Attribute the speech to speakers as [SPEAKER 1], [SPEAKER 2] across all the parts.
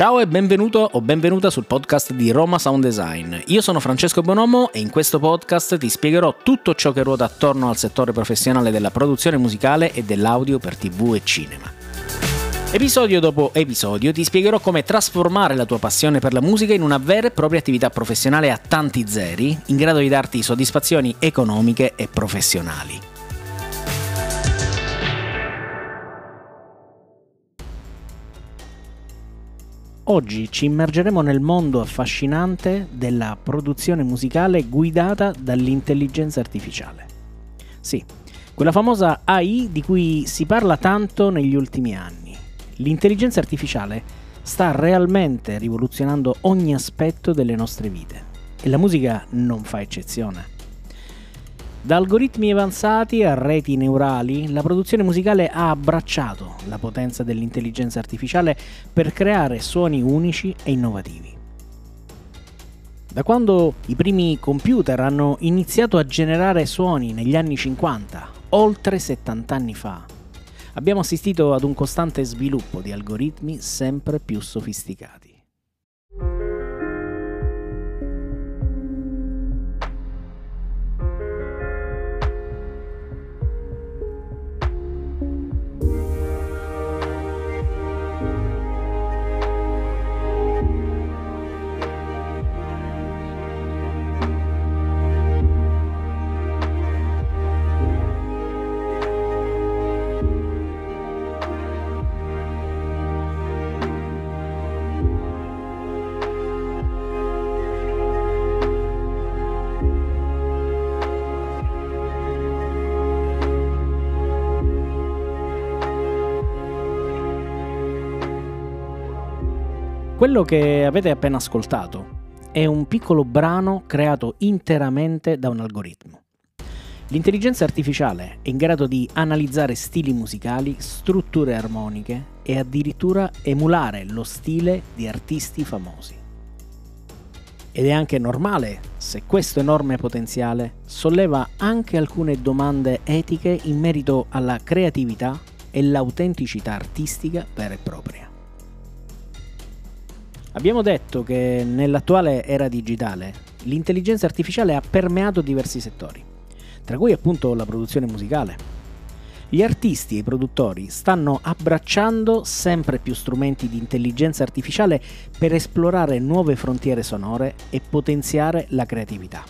[SPEAKER 1] Ciao e benvenuto o benvenuta sul podcast di Roma Sound Design. Io sono Francesco Bonomo e in questo podcast ti spiegherò tutto ciò che ruota attorno al settore professionale della produzione musicale e dell'audio per TV e cinema. Episodio dopo episodio ti spiegherò come trasformare la tua passione per la musica in una vera e propria attività professionale a tanti zeri, in grado di darti soddisfazioni economiche e professionali. Oggi ci immergeremo nel mondo affascinante della produzione musicale guidata dall'intelligenza artificiale. Sì, quella famosa AI di cui si parla tanto negli ultimi anni. L'intelligenza artificiale sta realmente rivoluzionando ogni aspetto delle nostre vite e la musica non fa eccezione. Da algoritmi avanzati a reti neurali, la produzione musicale ha abbracciato la potenza dell'intelligenza artificiale per creare suoni unici e innovativi. Da quando i primi computer hanno iniziato a generare suoni negli anni 50, oltre 70 anni fa, abbiamo assistito ad un costante sviluppo di algoritmi sempre più sofisticati. Quello che avete appena ascoltato è un piccolo brano creato interamente da un algoritmo. L'intelligenza artificiale è in grado di analizzare stili musicali, strutture armoniche e addirittura emulare lo stile di artisti famosi. Ed è anche normale se questo enorme potenziale solleva anche alcune domande etiche in merito alla creatività e l'autenticità artistica vera e propria. Abbiamo detto che nell'attuale era digitale l'intelligenza artificiale ha permeato diversi settori, tra cui appunto la produzione musicale. Gli artisti e i produttori stanno abbracciando sempre più strumenti di intelligenza artificiale per esplorare nuove frontiere sonore e potenziare la creatività.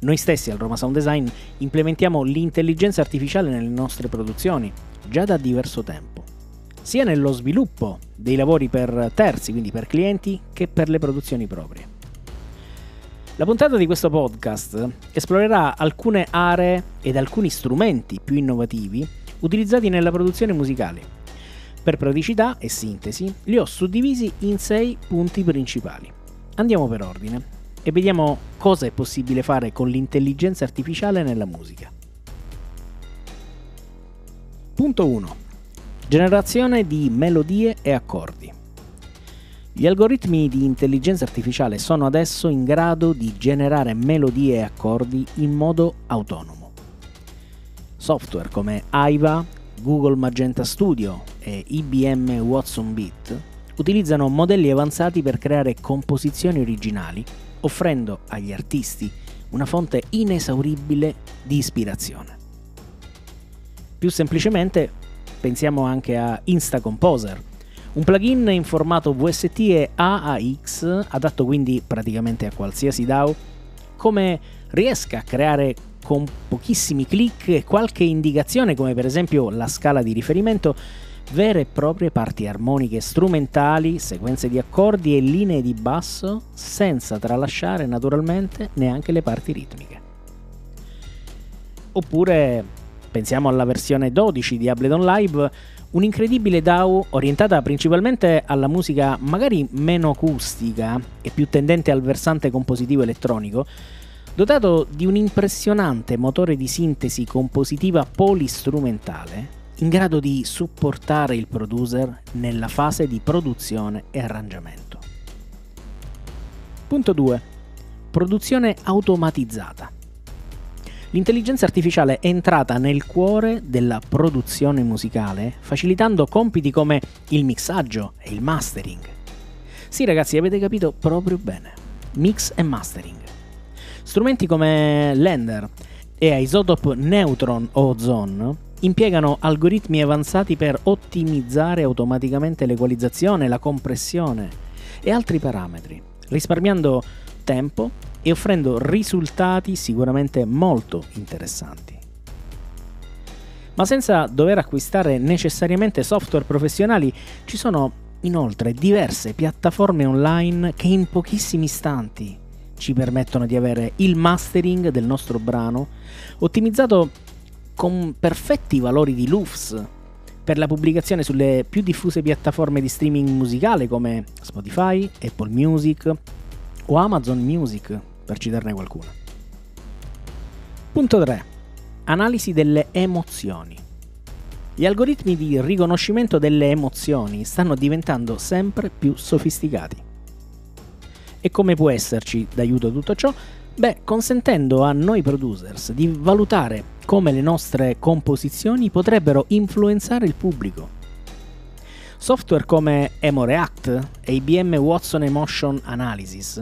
[SPEAKER 1] Noi stessi al Roma Sound Design implementiamo l'intelligenza artificiale nelle nostre produzioni già da diverso tempo sia nello sviluppo dei lavori per terzi, quindi per clienti, che per le produzioni proprie. La puntata di questo podcast esplorerà alcune aree ed alcuni strumenti più innovativi utilizzati nella produzione musicale. Per praticità e sintesi li ho suddivisi in sei punti principali. Andiamo per ordine e vediamo cosa è possibile fare con l'intelligenza artificiale nella musica. Punto 1 Generazione di melodie e accordi. Gli algoritmi di intelligenza artificiale sono adesso in grado di generare melodie e accordi in modo autonomo. Software come AIVA, Google Magenta Studio e IBM Watson Beat utilizzano modelli avanzati per creare composizioni originali, offrendo agli artisti una fonte inesauribile di ispirazione. Più semplicemente Pensiamo anche a Insta Composer, un plugin in formato VST e AAX, adatto quindi praticamente a qualsiasi DAO, come riesca a creare con pochissimi clic e qualche indicazione, come per esempio la scala di riferimento, vere e proprie parti armoniche strumentali, sequenze di accordi e linee di basso, senza tralasciare naturalmente neanche le parti ritmiche. Oppure pensiamo alla versione 12 di Ableton Live, un'incredibile DAW orientata principalmente alla musica magari meno acustica e più tendente al versante compositivo elettronico, dotato di un impressionante motore di sintesi compositiva polistrumentale in grado di supportare il producer nella fase di produzione e arrangiamento. Punto 2. Produzione automatizzata. L'intelligenza artificiale è entrata nel cuore della produzione musicale, facilitando compiti come il mixaggio e il mastering. Sì ragazzi, avete capito proprio bene. Mix e mastering. Strumenti come Lender e Isotope Neutron o Ozone impiegano algoritmi avanzati per ottimizzare automaticamente l'equalizzazione, la compressione e altri parametri, risparmiando tempo e offrendo risultati sicuramente molto interessanti. Ma senza dover acquistare necessariamente software professionali, ci sono inoltre diverse piattaforme online che in pochissimi istanti ci permettono di avere il mastering del nostro brano ottimizzato con perfetti valori di LUFS per la pubblicazione sulle più diffuse piattaforme di streaming musicale come Spotify, Apple Music o Amazon Music, per citarne qualcuna. Punto 3. Analisi delle emozioni. Gli algoritmi di riconoscimento delle emozioni stanno diventando sempre più sofisticati. E come può esserci d'aiuto tutto ciò? Beh, consentendo a noi producers di valutare come le nostre composizioni potrebbero influenzare il pubblico. Software come Emoreact e IBM Watson Emotion Analysis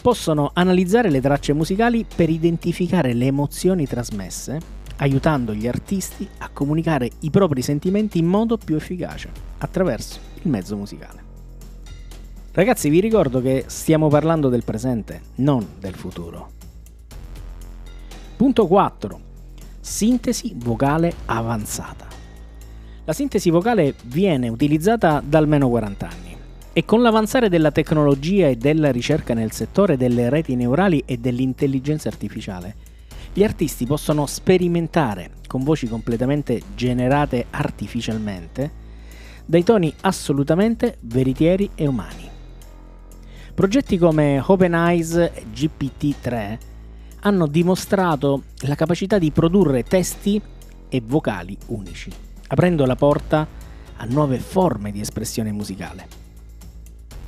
[SPEAKER 1] possono analizzare le tracce musicali per identificare le emozioni trasmesse, aiutando gli artisti a comunicare i propri sentimenti in modo più efficace attraverso il mezzo musicale. Ragazzi, vi ricordo che stiamo parlando del presente, non del futuro. Punto 4. Sintesi vocale avanzata. La sintesi vocale viene utilizzata da almeno 40 anni e con l'avanzare della tecnologia e della ricerca nel settore delle reti neurali e dell'intelligenza artificiale, gli artisti possono sperimentare con voci completamente generate artificialmente dai toni assolutamente veritieri e umani. Progetti come OpenEyes GPT-3 hanno dimostrato la capacità di produrre testi e vocali unici, aprendo la porta a nuove forme di espressione musicale.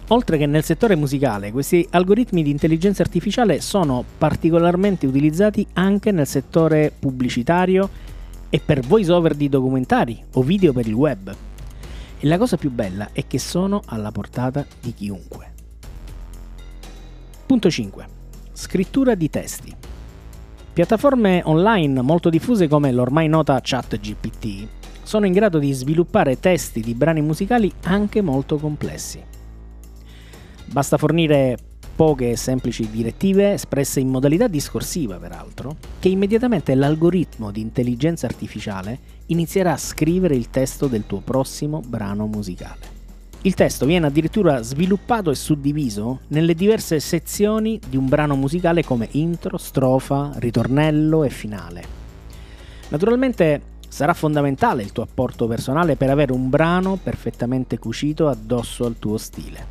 [SPEAKER 1] Oltre che nel settore musicale, questi algoritmi di intelligenza artificiale sono particolarmente utilizzati anche nel settore pubblicitario e per voice-over di documentari o video per il web. E la cosa più bella è che sono alla portata di chiunque. Punto 5. Scrittura di testi. Piattaforme online molto diffuse come l'ormai nota ChatGPT sono in grado di sviluppare testi di brani musicali anche molto complessi. Basta fornire poche e semplici direttive espresse in modalità discorsiva, peraltro, che immediatamente l'algoritmo di intelligenza artificiale inizierà a scrivere il testo del tuo prossimo brano musicale. Il testo viene addirittura sviluppato e suddiviso nelle diverse sezioni di un brano musicale come intro, strofa, ritornello e finale. Naturalmente sarà fondamentale il tuo apporto personale per avere un brano perfettamente cucito addosso al tuo stile.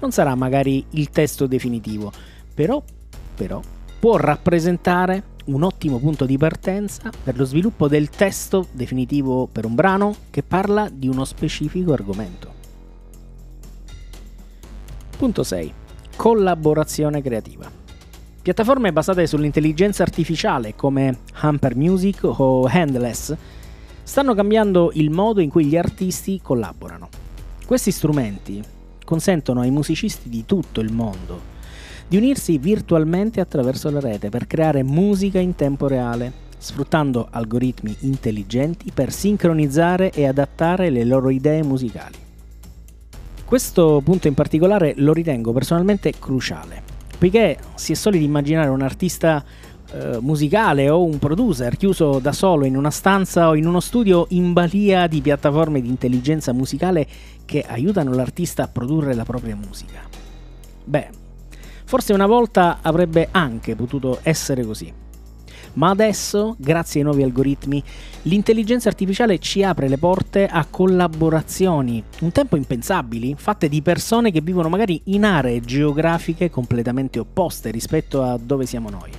[SPEAKER 1] Non sarà magari il testo definitivo, però, però può rappresentare un ottimo punto di partenza per lo sviluppo del testo definitivo per un brano che parla di uno specifico argomento. Punto 6. Collaborazione creativa. Piattaforme basate sull'intelligenza artificiale come Hamper Music o Handless stanno cambiando il modo in cui gli artisti collaborano. Questi strumenti consentono ai musicisti di tutto il mondo di unirsi virtualmente attraverso la rete per creare musica in tempo reale, sfruttando algoritmi intelligenti per sincronizzare e adattare le loro idee musicali. Questo punto in particolare lo ritengo personalmente cruciale, poiché si è soliti immaginare un artista eh, musicale o un producer chiuso da solo in una stanza o in uno studio in balia di piattaforme di intelligenza musicale che aiutano l'artista a produrre la propria musica. Beh, forse una volta avrebbe anche potuto essere così. Ma adesso, grazie ai nuovi algoritmi, l'intelligenza artificiale ci apre le porte a collaborazioni, un tempo impensabili, fatte di persone che vivono magari in aree geografiche completamente opposte rispetto a dove siamo noi.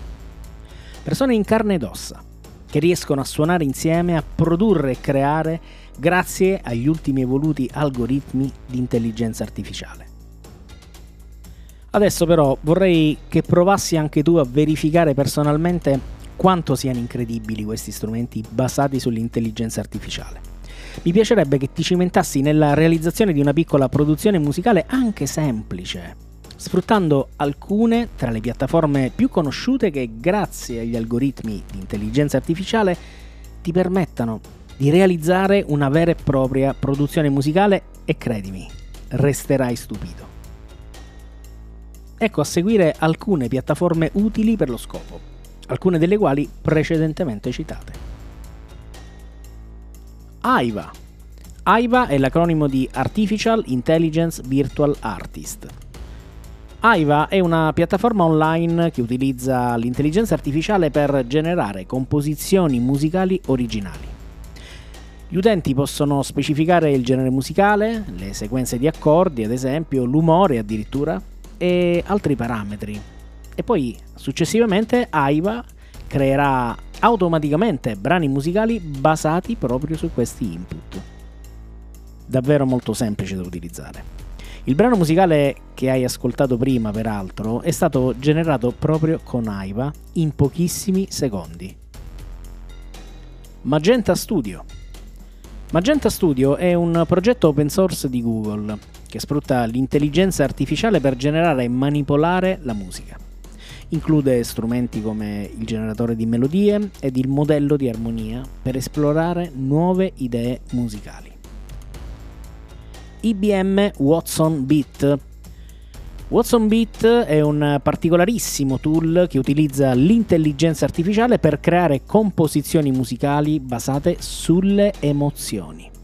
[SPEAKER 1] Persone in carne ed ossa, che riescono a suonare insieme, a produrre e creare grazie agli ultimi evoluti algoritmi di intelligenza artificiale. Adesso però vorrei che provassi anche tu a verificare personalmente quanto siano incredibili questi strumenti basati sull'intelligenza artificiale. Mi piacerebbe che ti cimentassi nella realizzazione di una piccola produzione musicale anche semplice, sfruttando alcune tra le piattaforme più conosciute che grazie agli algoritmi di intelligenza artificiale ti permettano di realizzare una vera e propria produzione musicale e credimi, resterai stupito. Ecco a seguire alcune piattaforme utili per lo scopo, alcune delle quali precedentemente citate. AIVA. AIVA è l'acronimo di Artificial Intelligence Virtual Artist. AIVA è una piattaforma online che utilizza l'intelligenza artificiale per generare composizioni musicali originali. Gli utenti possono specificare il genere musicale, le sequenze di accordi, ad esempio, l'umore addirittura, e altri parametri. E poi successivamente AIVA creerà automaticamente brani musicali basati proprio su questi input. Davvero molto semplice da utilizzare. Il brano musicale che hai ascoltato prima, peraltro, è stato generato proprio con AIVA in pochissimi secondi. Magenta Studio. Magenta Studio è un progetto open source di Google che sfrutta l'intelligenza artificiale per generare e manipolare la musica. Include strumenti come il generatore di melodie ed il modello di armonia per esplorare nuove idee musicali. IBM Watson Beat Watson Beat è un particolarissimo tool che utilizza l'intelligenza artificiale per creare composizioni musicali basate sulle emozioni.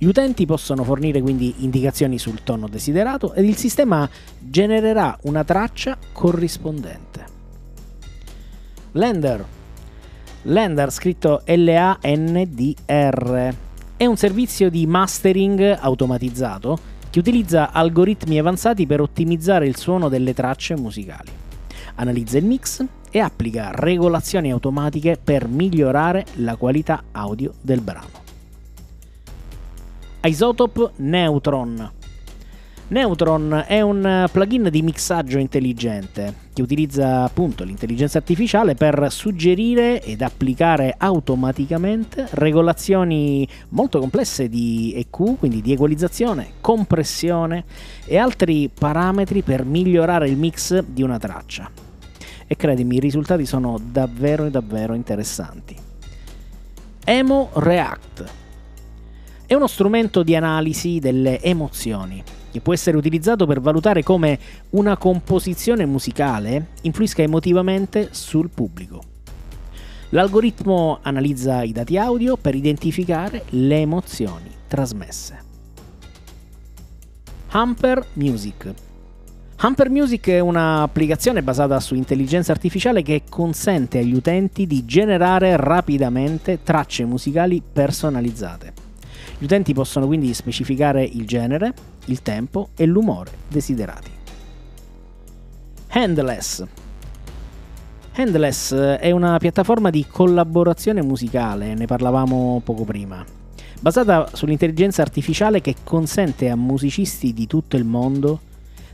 [SPEAKER 1] Gli utenti possono fornire quindi indicazioni sul tono desiderato ed il sistema genererà una traccia corrispondente. Lender. Lender scritto L-A-N-D-R. È un servizio di mastering automatizzato che utilizza algoritmi avanzati per ottimizzare il suono delle tracce musicali. Analizza il mix e applica regolazioni automatiche per migliorare la qualità audio del brano. Isotope Neutron. Neutron è un plugin di mixaggio intelligente che utilizza appunto l'intelligenza artificiale per suggerire ed applicare automaticamente regolazioni molto complesse di EQ, quindi di equalizzazione, compressione e altri parametri per migliorare il mix di una traccia. E credimi, i risultati sono davvero davvero interessanti. Emo React è uno strumento di analisi delle emozioni che può essere utilizzato per valutare come una composizione musicale influisca emotivamente sul pubblico. L'algoritmo analizza i dati audio per identificare le emozioni trasmesse. Hamper Music Hamper Music è un'applicazione basata su intelligenza artificiale che consente agli utenti di generare rapidamente tracce musicali personalizzate. Gli utenti possono quindi specificare il genere, il tempo e l'umore desiderati. Handless. Handless è una piattaforma di collaborazione musicale, ne parlavamo poco prima, basata sull'intelligenza artificiale che consente a musicisti di tutto il mondo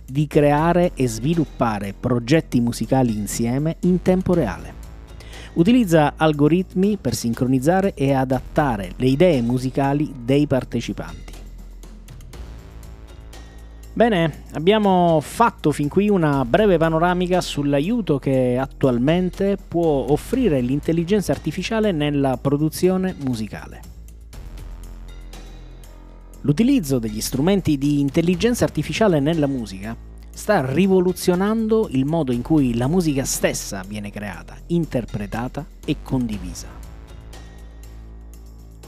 [SPEAKER 1] di creare e sviluppare progetti musicali insieme in tempo reale. Utilizza algoritmi per sincronizzare e adattare le idee musicali dei partecipanti. Bene, abbiamo fatto fin qui una breve panoramica sull'aiuto che attualmente può offrire l'intelligenza artificiale nella produzione musicale. L'utilizzo degli strumenti di intelligenza artificiale nella musica sta rivoluzionando il modo in cui la musica stessa viene creata, interpretata e condivisa.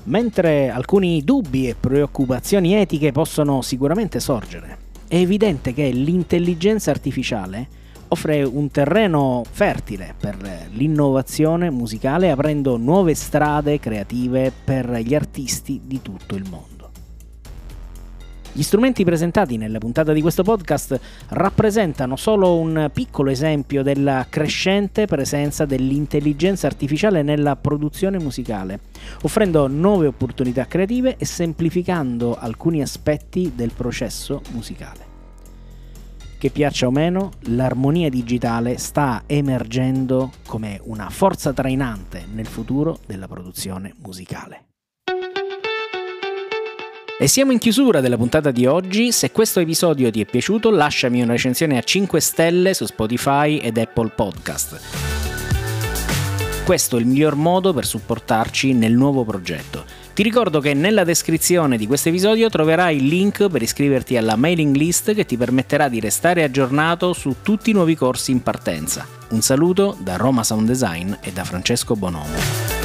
[SPEAKER 1] Mentre alcuni dubbi e preoccupazioni etiche possono sicuramente sorgere, è evidente che l'intelligenza artificiale offre un terreno fertile per l'innovazione musicale aprendo nuove strade creative per gli artisti di tutto il mondo. Gli strumenti presentati nella puntata di questo podcast rappresentano solo un piccolo esempio della crescente presenza dell'intelligenza artificiale nella produzione musicale, offrendo nuove opportunità creative e semplificando alcuni aspetti del processo musicale. Che piaccia o meno, l'armonia digitale sta emergendo come una forza trainante nel futuro della produzione musicale. E siamo in chiusura della puntata di oggi. Se questo episodio ti è piaciuto, lasciami una recensione a 5 stelle su Spotify ed Apple Podcast. Questo è il miglior modo per supportarci nel nuovo progetto. Ti ricordo che nella descrizione di questo episodio troverai il link per iscriverti alla mailing list che ti permetterà di restare aggiornato su tutti i nuovi corsi in partenza. Un saluto da Roma Sound Design e da Francesco Bonomo.